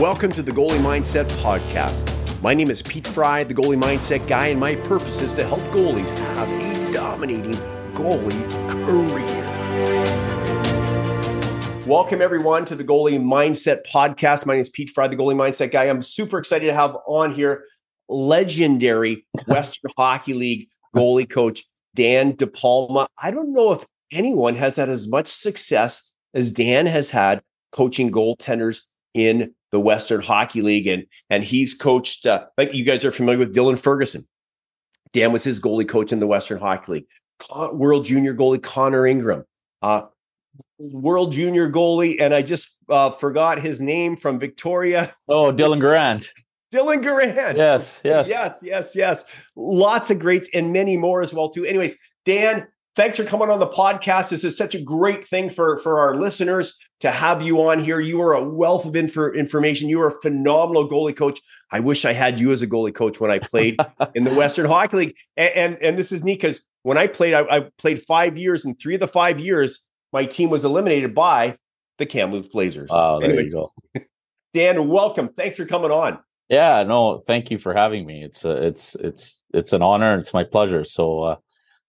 Welcome to the Goalie Mindset Podcast. My name is Pete Fry, the goalie mindset guy, and my purpose is to help goalies have a dominating goalie career. Welcome, everyone, to the Goalie Mindset Podcast. My name is Pete Fry, the goalie mindset guy. I'm super excited to have on here legendary Western Hockey League goalie coach Dan DePalma. I don't know if anyone has had as much success as Dan has had coaching goaltenders in the Western Hockey League, and and he's coached. Uh, like you guys are familiar with Dylan Ferguson. Dan was his goalie coach in the Western Hockey League. Con- World Junior goalie Connor Ingram, uh, World Junior goalie, and I just uh, forgot his name from Victoria. Oh, Dylan Grant. Dylan Garand. Yes, yes, yes, yes, yes. Lots of greats and many more as well too. Anyways, Dan, thanks for coming on the podcast. This is such a great thing for for our listeners to have you on here. You are a wealth of infor- information. You are a phenomenal goalie coach. I wish I had you as a goalie coach when I played in the Western Hockey League. And and, and this is neat because when I played, I, I, played five years, and three of the five years, my team was eliminated by the Kamloops Blazers. Oh, there Anyways, you go. Dan, welcome. Thanks for coming on. Yeah, no, thank you for having me. It's uh, it's it's it's an honor. It's my pleasure. So uh,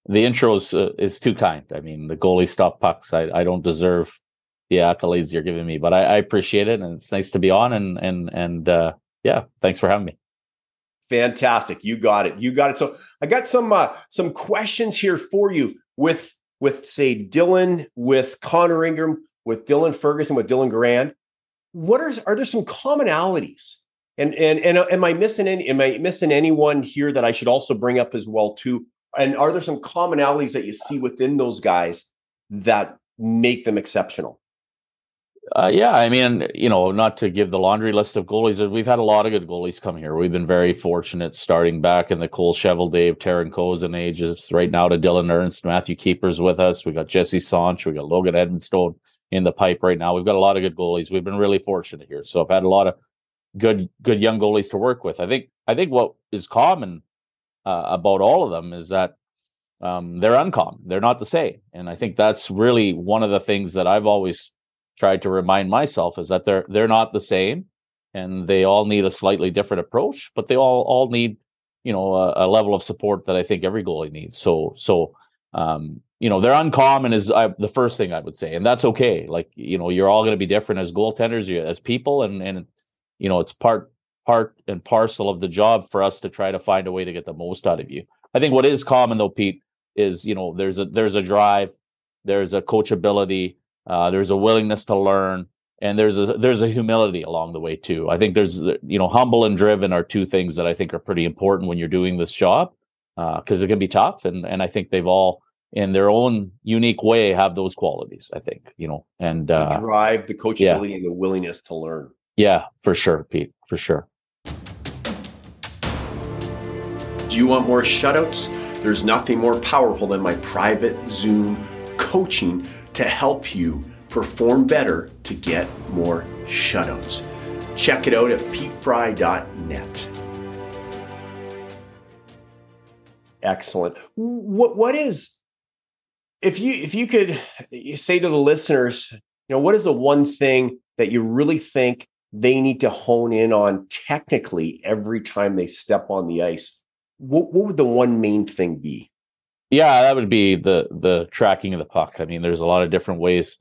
the intro is uh, is too kind. I mean, the goalie stop pucks. I I don't deserve the accolades you're giving me, but I, I appreciate it, and it's nice to be on. And and and uh, yeah, thanks for having me. Fantastic, you got it, you got it. So I got some uh, some questions here for you with with say Dylan, with Connor Ingram, with Dylan Ferguson, with Dylan Garand. What are are there some commonalities? And and and uh, am I missing any? Am I missing anyone here that I should also bring up as well too? And are there some commonalities that you see within those guys that make them exceptional? Uh, yeah, I mean, you know, not to give the laundry list of goalies, uh, we've had a lot of good goalies come here. We've been very fortunate starting back in the Cole Cheveldave Taran Kozun ages, right now to Dylan Ernst, Matthew Kieper's with us. We got Jesse Sanch, we got Logan Edinstone in the pipe right now. We've got a lot of good goalies. We've been really fortunate here. So I've had a lot of good good young goalies to work with. I think I think what is common uh, about all of them is that um, they're uncommon. They're not the same, and I think that's really one of the things that I've always tried to remind myself is that they're they're not the same and they all need a slightly different approach but they all all need you know a, a level of support that i think every goalie needs. So so um you know they're uncommon is the first thing i would say and that's okay. Like you know you're all going to be different as goaltenders as people and and you know it's part part and parcel of the job for us to try to find a way to get the most out of you i think what is common though pete is you know there's a there's a drive there's a coachability uh, there's a willingness to learn, and there's a there's a humility along the way too. I think there's you know humble and driven are two things that I think are pretty important when you're doing this job because uh, it can be tough, and and I think they've all in their own unique way have those qualities. I think you know and uh, the drive, the coachability, yeah. and the willingness to learn. Yeah, for sure, Pete, for sure. You want more shutouts? There's nothing more powerful than my private Zoom coaching to help you perform better to get more shutouts. Check it out at petefry.net. Excellent. What what is if you if you could say to the listeners, you know, what is the one thing that you really think they need to hone in on technically every time they step on the ice? What, what would the one main thing be? Yeah, that would be the the tracking of the puck. I mean, there's a lot of different ways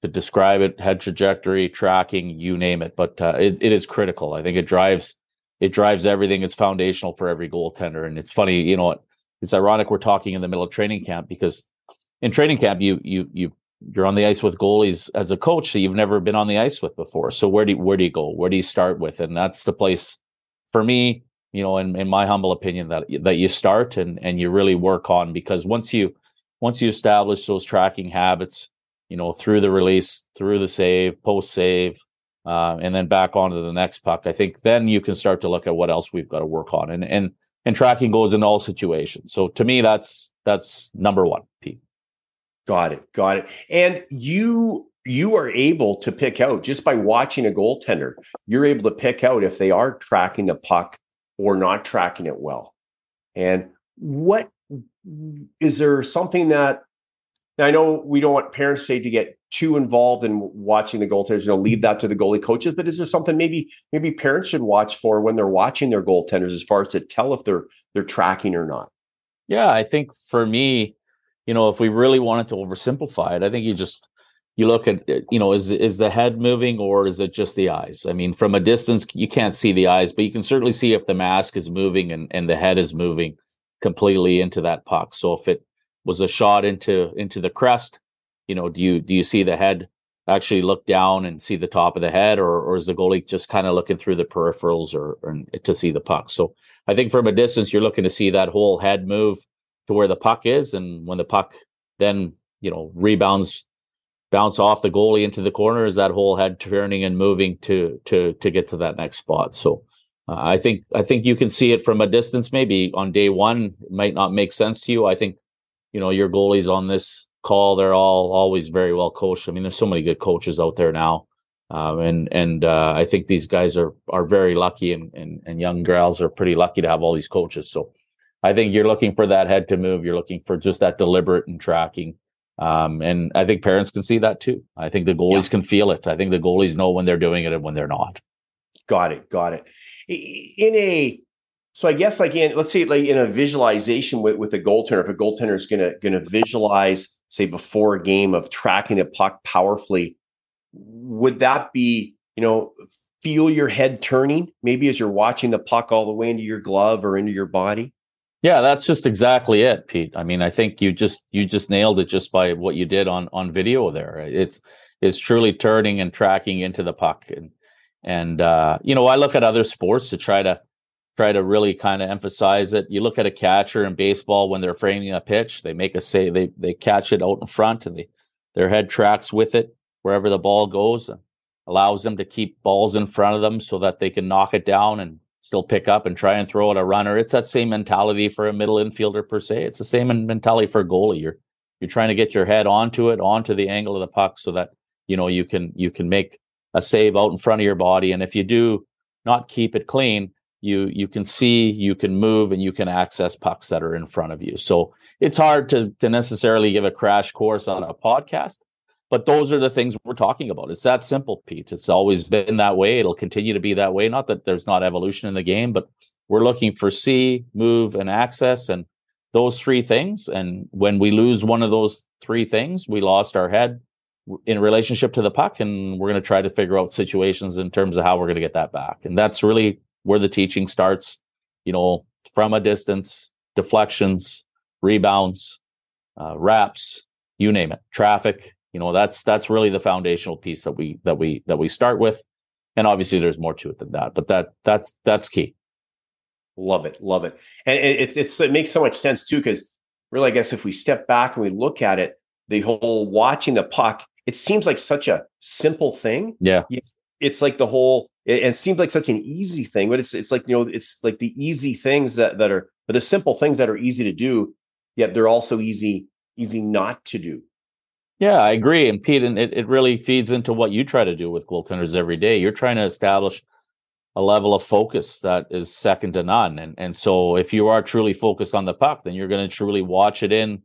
to describe it: head trajectory, tracking, you name it. But uh, it, it is critical. I think it drives it drives everything. It's foundational for every goaltender. And it's funny, you know, it's ironic we're talking in the middle of training camp because in training camp you you you you're on the ice with goalies as a coach that you've never been on the ice with before. So where do you, where do you go? Where do you start with? And that's the place for me you know, in, in my humble opinion, that that you start and and you really work on because once you once you establish those tracking habits, you know, through the release, through the save, post save, uh, and then back onto the next puck, I think then you can start to look at what else we've got to work on. And and and tracking goes in all situations. So to me, that's that's number one, Pete. Got it, got it. And you you are able to pick out just by watching a goaltender, you're able to pick out if they are tracking the puck or not tracking it well. And what is there something that I know we don't want parents say to get too involved in watching the goaltenders. You know, leave that to the goalie coaches. But is there something maybe maybe parents should watch for when they're watching their goaltenders, as far as to tell if they're they're tracking or not? Yeah, I think for me, you know, if we really wanted to oversimplify it, I think you just you look at uh, you know is is the head moving or is it just the eyes? I mean from a distance you can't see the eyes but you can certainly see if the mask is moving and, and the head is moving completely into that puck. So if it was a shot into into the crest you know do you do you see the head actually look down and see the top of the head or or is the goalie just kind of looking through the peripherals or, or to see the puck? So i think from a distance you're looking to see that whole head move to where the puck is and when the puck then you know rebounds bounce off the goalie into the corner is that whole head turning and moving to to to get to that next spot. So uh, i think i think you can see it from a distance. Maybe on day one it might not make sense to you. I think you know your goalies on this call they're all always very well coached. I mean there's so many good coaches out there now. Um, and and uh, i think these guys are are very lucky and, and and young girls are pretty lucky to have all these coaches. So i think you're looking for that head to move. You're looking for just that deliberate and tracking um, and I think parents can see that too. I think the goalies yeah. can feel it. I think the goalies know when they're doing it and when they're not. Got it. Got it. In a so I guess like in let's say like in a visualization with with a goaltender, if a goaltender is gonna gonna visualize, say before a game of tracking the puck powerfully, would that be you know feel your head turning maybe as you're watching the puck all the way into your glove or into your body? Yeah, that's just exactly it, Pete. I mean, I think you just you just nailed it just by what you did on on video there. It's it's truly turning and tracking into the puck and and uh, you know, I look at other sports to try to try to really kind of emphasize it. You look at a catcher in baseball when they're framing a pitch, they make a say they they catch it out in front and they their head tracks with it wherever the ball goes and allows them to keep balls in front of them so that they can knock it down and still pick up and try and throw at a runner. It's that same mentality for a middle infielder per se. It's the same mentality for a goalie. You're you're trying to get your head onto it, onto the angle of the puck, so that you know you can you can make a save out in front of your body. And if you do not keep it clean, you you can see, you can move, and you can access pucks that are in front of you. So it's hard to to necessarily give a crash course on a podcast, but those are the things we're talking about. It's that simple, Pete. It's always been that way. It'll continue to be that way. Not that there's not evolution in the game, but we're looking for see, move, and access, and those three things. And when we lose one of those three things, we lost our head in relationship to the puck, and we're going to try to figure out situations in terms of how we're going to get that back. And that's really where the teaching starts. You know, from a distance, deflections, rebounds, uh, wraps, you name it, traffic you know that's that's really the foundational piece that we that we that we start with. And obviously there's more to it than that but that that's that's key. Love it love it. And it, it's it makes so much sense too because really i guess if we step back and we look at it the whole watching the puck it seems like such a simple thing. Yeah. It's like the whole it, it seems like such an easy thing but it's it's like you know it's like the easy things that that are but the simple things that are easy to do yet they're also easy easy not to do yeah, I agree. And Pete, and it, it really feeds into what you try to do with goaltenders every day. You're trying to establish a level of focus that is second to none. And and so if you are truly focused on the puck, then you're going to truly watch it in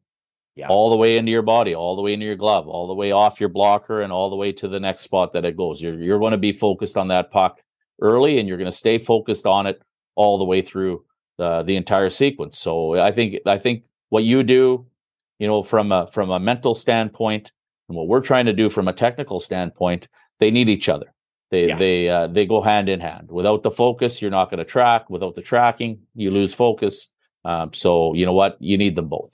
yeah. all the way into your body, all the way into your glove, all the way off your blocker, and all the way to the next spot that it goes. You're you're going to be focused on that puck early, and you're going to stay focused on it all the way through the the entire sequence. So I think I think what you do you know, from a from a mental standpoint, and what we're trying to do from a technical standpoint, they need each other. They yeah. they uh, they go hand in hand. Without the focus, you're not going to track. Without the tracking, you lose focus. Um, so you know what? You need them both.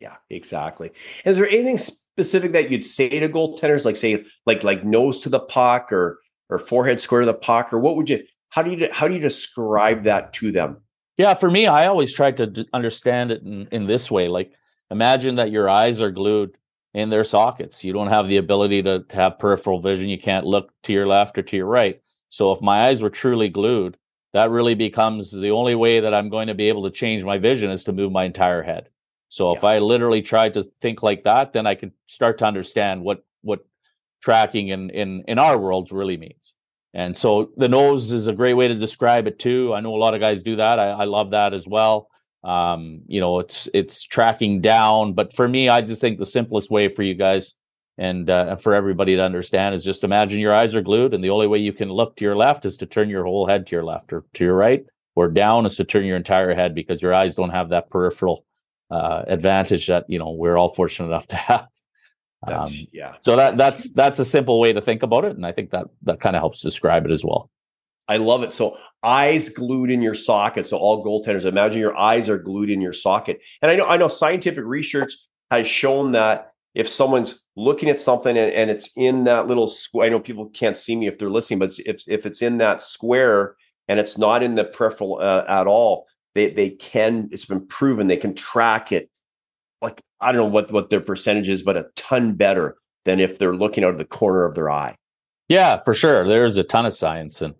Yeah, exactly. Is there anything specific that you'd say to goaltenders, like say like like nose to the puck or or forehead square to the puck, or what would you? How do you how do you describe that to them? Yeah, for me, I always tried to understand it in, in this way. Like imagine that your eyes are glued in their sockets. You don't have the ability to, to have peripheral vision. You can't look to your left or to your right. So if my eyes were truly glued, that really becomes the only way that I'm going to be able to change my vision is to move my entire head. So yeah. if I literally tried to think like that, then I could start to understand what what tracking in in in our world really means. And so the nose is a great way to describe it too. I know a lot of guys do that. I, I love that as well um, you know it's it's tracking down but for me i just think the simplest way for you guys And uh, for everybody to understand is just imagine your eyes are glued, and the only way you can look to your left is to turn your whole head to your left, or to your right, or down is to turn your entire head because your eyes don't have that peripheral uh, advantage that you know we're all fortunate enough to have. Um, yeah. So that that's that's a simple way to think about it, and I think that that kind of helps describe it as well. I love it. So eyes glued in your socket. So all goaltenders, imagine your eyes are glued in your socket. And I know I know scientific research has shown that if someone's looking at something and, and it's in that little square, I know people can't see me if they're listening, but if if it's in that square and it's not in the peripheral uh, at all, they they can. It's been proven they can track it. Like I don't know what what their percentage is, but a ton better than if they're looking out of the corner of their eye. Yeah, for sure. There's a ton of science, and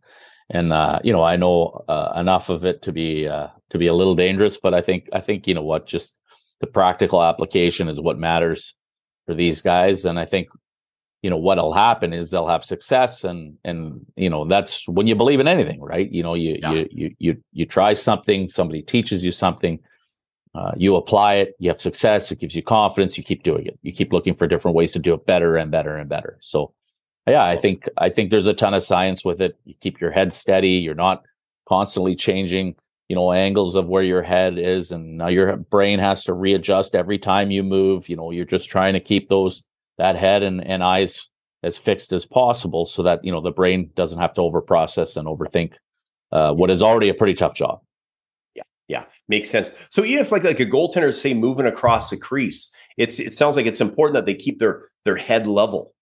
and uh, you know I know uh, enough of it to be uh, to be a little dangerous, but I think I think you know what, just the practical application is what matters for these guys, and I think you know what'll happen is they'll have success and and you know that's when you believe in anything right? You know you yeah. you, you you you try something somebody teaches you something uh, you apply it you have success it gives you confidence you keep doing it. You keep looking for different ways to do it better and better and better. So yeah i think i think there's a ton of science with it. You keep your head steady you're not constantly changing you know angles of where your head is and now your brain has to readjust every time you move you know you're just trying to keep those that head and, and eyes as fixed as possible so that you know the brain doesn't have to overprocess and overthink uh, what is already a pretty tough job. Yeah yeah makes sense. So even if like like a goaltender say moving across the crease it's it sounds like it's important that they keep their their head level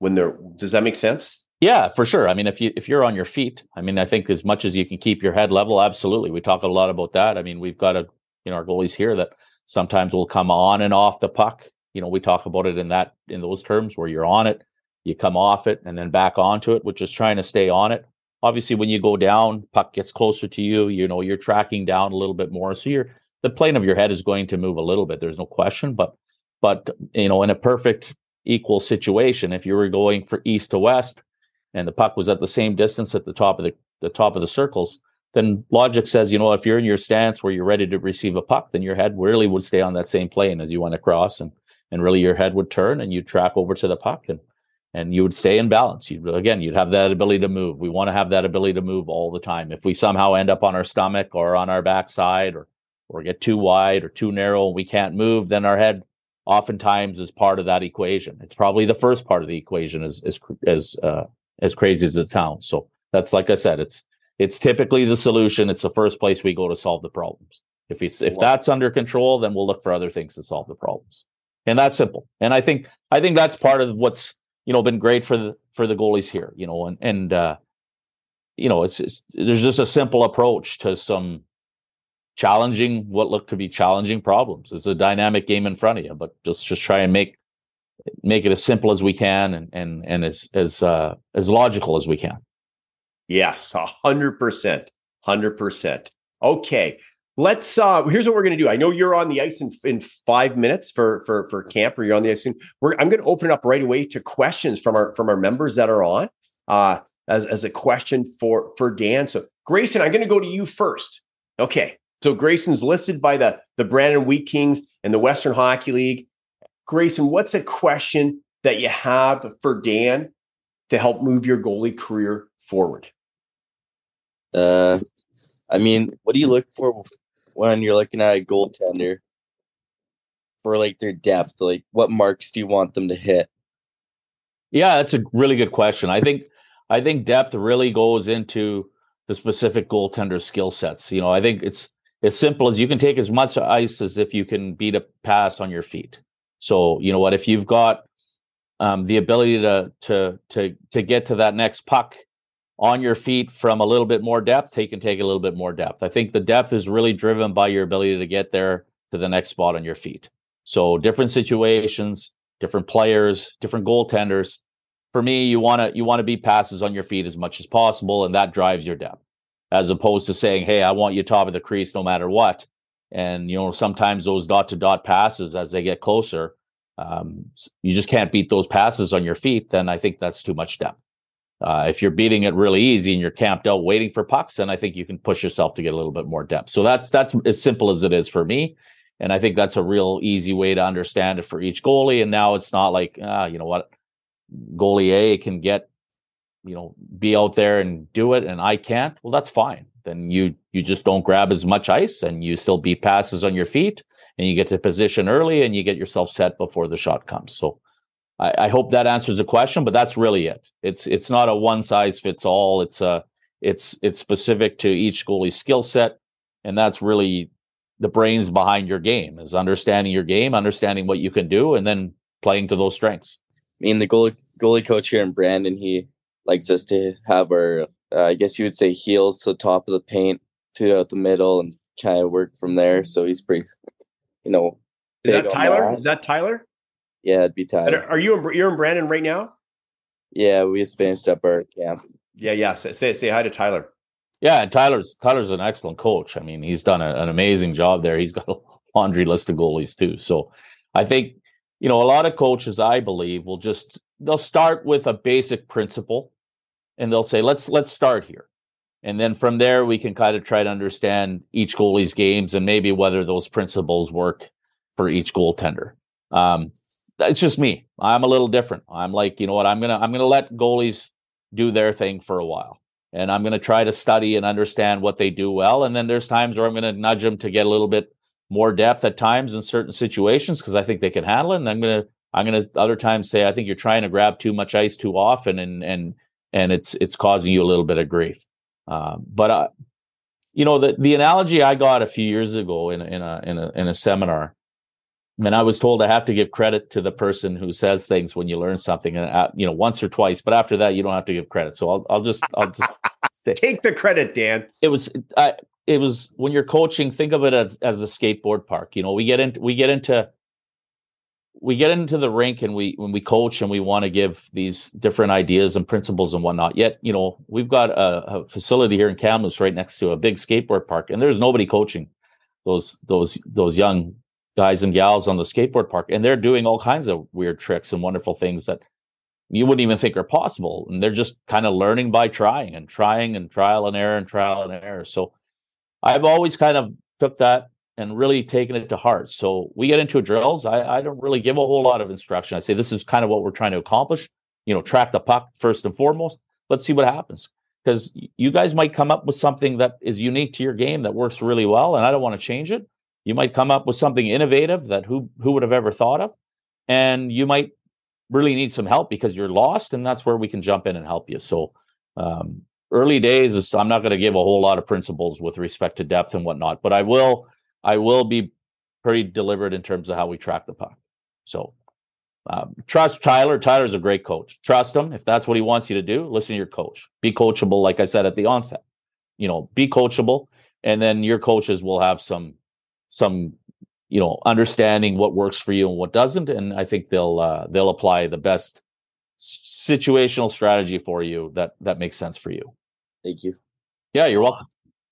when they're does that make sense? Yeah for sure. I mean if you if you're on your feet i mean i think as much as you can keep your head level absolutely. We talk a lot about that. I mean we've got a you know our goalies here that sometimes will come on and off the puck. You know we talk about it in that in those terms where you're on it you come off it and then back onto it which is trying to stay on it. Obviously when you go down puck gets closer to you you know you're tracking down a little bit more. So you're the plane of your head is going to move a little bit there's no question. But but you know in a perfect equal situation if you were going for east to west and the puck was at the same distance at the top of the, the top of the circles then logic says you know if you're in your stance where you're ready to receive a puck then your head really would stay on that same plane as you went across and and really your head would turn and you'd track over to the puck and and you would stay in balance. You again, you'd have that ability to move. We want to have that ability to move all the time. If we somehow end up on our stomach or on our backside or or get too wide or too narrow and we can't move, then our head oftentimes is part of that equation. It's probably the first part of the equation as as as uh, as crazy as it sounds. So that's like I said, it's it's typically the solution. It's the first place we go to solve the problems. If it's if that's under control, then we'll look for other things to solve the problems and that's simple. And I think I think that's part of what's you know been great for the for the goalies here. You know, and and uh, you know it's, it's there's just a simple approach to some challenging what look to be challenging problems. It's a dynamic game in front of you, but just just try and make make it as simple as we can and and and as as uh, as logical as we can. Yes, a hundred percent, hundred percent. Okay, Let's uh here's what we're gonna do. I know you're on the ice in, in five minutes for for for camp or you're on the ice soon. We're I'm gonna open it up right away to questions from our from our members that are on uh as, as a question for for Dan. So Grayson, I'm gonna go to you first. Okay. So Grayson's listed by the the Brandon Wheat Kings and the Western Hockey League. Grayson, what's a question that you have for Dan to help move your goalie career forward? Uh I mean, what do you look for when you're looking at a goaltender for like their depth? Like, what marks do you want them to hit? Yeah, that's a really good question. I think I think depth really goes into the specific goaltender skill sets. You know, I think it's as simple as you can take as much ice as if you can beat a pass on your feet. So, you know what, if you've got um, the ability to to to to get to that next puck on your feet from a little bit more depth, he can take a little bit more depth. I think the depth is really driven by your ability to get there to the next spot on your feet. So different situations, different players, different goaltenders. For me, you want to you want to be passes on your feet as much as possible, and that drives your depth, as opposed to saying, "Hey, I want you top of the crease no matter what." And you know, sometimes those dot to dot passes as they get closer, um, you just can't beat those passes on your feet. Then I think that's too much depth. Uh, if you're beating it really easy and you're camped out waiting for pucks, then I think you can push yourself to get a little bit more depth. So that's that's as simple as it is for me. And I think that's a real easy way to understand it for each goalie. And now it's not like, ah, you know what, goalie A can get, you know, be out there and do it, and I can't. Well, that's fine. Then you you just don't grab as much ice, and you still beat passes on your feet, and you get to position early, and you get yourself set before the shot comes. So. I, I hope that answers the question, but that's really it. It's it's not a one size fits all. It's a it's it's specific to each goalie's skill set, and that's really the brains behind your game is understanding your game, understanding what you can do, and then playing to those strengths. I mean, the goalie goalie coach here in Brandon, he likes just to have our, uh, I guess you would say, heels to the top of the paint, to out the middle, and kind of work from there. So he's pretty, you know. Is that Tyler? That. Is that Tyler? Yeah, it'd be Tyler. Are you in, you're in Brandon right now? Yeah, we just finished up our camp. Yeah, yeah. Say say, say hi to Tyler. Yeah, and Tyler's Tyler's an excellent coach. I mean, he's done a, an amazing job there. He's got a laundry list of goalies too. So I think you know a lot of coaches, I believe, will just they'll start with a basic principle, and they'll say, let's let's start here, and then from there we can kind of try to understand each goalie's games and maybe whether those principles work for each goaltender. Um, it's just me. I'm a little different. I'm like, you know what? I'm gonna I'm gonna let goalies do their thing for a while and I'm to try to study and understand what they do well. And then there's times where I'm to nudge them to get a little bit more depth at times in certain situations because I think they can handle it. And I'm to I'm going to other times say I think you're trying to grab too much ice too often, and and and it's it's causing you a little bit of grief. Um, but uh, you know the the analogy I got a few years ago in in a in a in a seminar and I was told I have to give credit to the person who says things when you learn something, and uh, you know, once or twice. But after that, you don't have to give credit. So I'll, I'll just, I'll just take the credit, Dan. It was, I, it was when you're coaching. Think of it as as a skateboard park. You know, we get into, we get into, we get into the rink, and we when we coach, and we want to give these different ideas and principles and whatnot. Yet, you know, we've got a, a facility here in Kamloops right next to a big skateboard park, and there's nobody coaching those those those young guys and gals on the skateboard park, and they're doing all kinds of weird tricks and wonderful things that you wouldn't even think are possible. And they're just kind of learning by trying and trying and trial and error and trial and error. So I've always kind of took that and really taking it to heart. So we get into drills. I, I don't really give a whole lot of instruction. I say this is kind of what we're trying to accomplish. You know, track the puck first and foremost. Let's see what happens because you guys might come up with something that is unique to your game that works really well, and I don't want to change it. You might come up with something innovative that who who would have ever thought of, and you might really need some help because you're lost, and that's where we can jump in and help you. So, um, early days, I'm not going to give a whole lot of principles with respect to depth and whatnot, but I will I will be pretty deliberate in terms of how we track the puck. So, um, trust Tyler. Tyler's a great coach. Trust him if that's what he wants you to do. Listen to your coach. Be coachable, like I said at the onset. You know, be coachable, and then your coaches will have some some you know understanding what works for you and what doesn't and i think they'll uh, they'll apply the best situational strategy for you that that makes sense for you thank you yeah you're welcome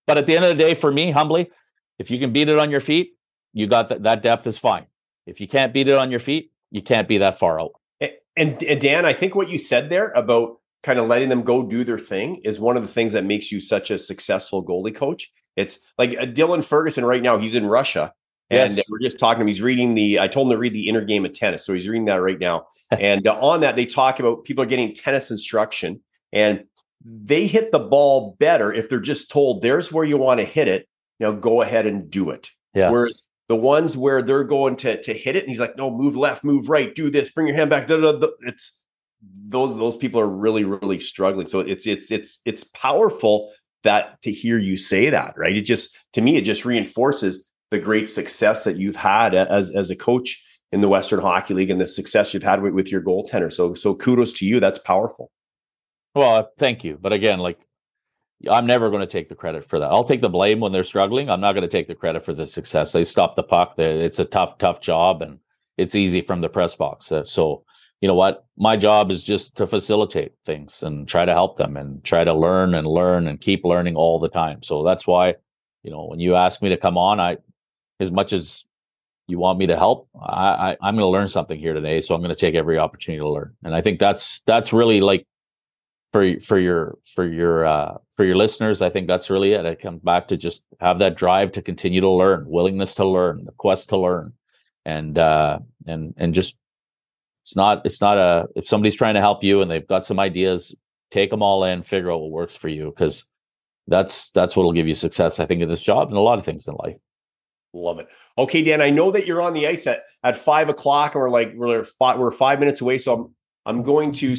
but at the end of the day for me humbly if you can beat it on your feet you got that that depth is fine if you can't beat it on your feet you can't be that far out and, and dan i think what you said there about kind of letting them go do their thing is one of the things that makes you such a successful goalie coach it's like uh, Dylan Ferguson right now. He's in Russia, and yes. we're just talking. To him. He's reading the. I told him to read the inner game of tennis, so he's reading that right now. and uh, on that, they talk about people are getting tennis instruction, and they hit the ball better if they're just told, "There's where you want to hit it. Now go ahead and do it." Yeah. Whereas the ones where they're going to to hit it, and he's like, "No, move left, move right, do this, bring your hand back." It's those those people are really really struggling. So it's it's it's it's powerful that to hear you say that, right? It just to me, it just reinforces the great success that you've had as as a coach in the Western Hockey League and the success you've had with, with your goaltender. So so kudos to you. That's powerful. Well, thank you. But again, like I'm never going to take the credit for that. I'll take the blame when they're struggling. I'm not going to take the credit for the success. They stop the puck. It's a tough, tough job, and it's easy from the press box. So you know what my job is just to facilitate things and try to help them and try to learn and learn and keep learning all the time so that's why you know when you ask me to come on i as much as you want me to help i, I am going to learn something here today so i'm going to take every opportunity to learn and i think that's that's really like for for your for your uh, for your listeners, I think that's really it. It comes back to just have that drive to continue to learn, willingness to learn, the quest to learn, and uh, and and just it's not it's not a if somebody's trying to help you and they've got some ideas, take them all in, figure out what works for you because that's that's what'll give you success. I think in this job and a lot of things in life. Love it. Okay, Dan, I know that you're on the ice at, at five o'clock we're like, we're five, we're five minutes away. So I'm, I'm going to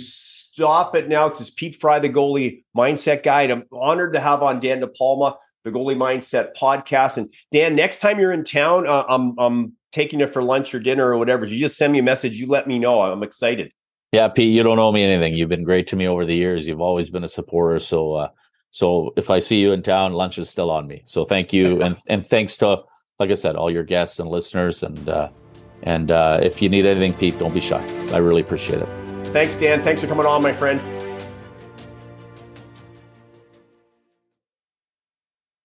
stop it now. This is Pete Fry, the goalie mindset guide. I'm honored to have on Dan DePalma, the goalie mindset podcast. And Dan, next time you're in town, uh, I'm, I'm taking it for lunch or dinner or whatever. You just send me a message. You let me know. I'm excited. Yeah, Pete, you don't owe me anything. You've been great to me over the years. You've always been a supporter. So, uh, so if I see you in town, lunch is still on me. So thank you, and and thanks to like I said, all your guests and listeners. And uh, and uh, if you need anything, Pete, don't be shy. I really appreciate it. Thanks, Dan. Thanks for coming on, my friend.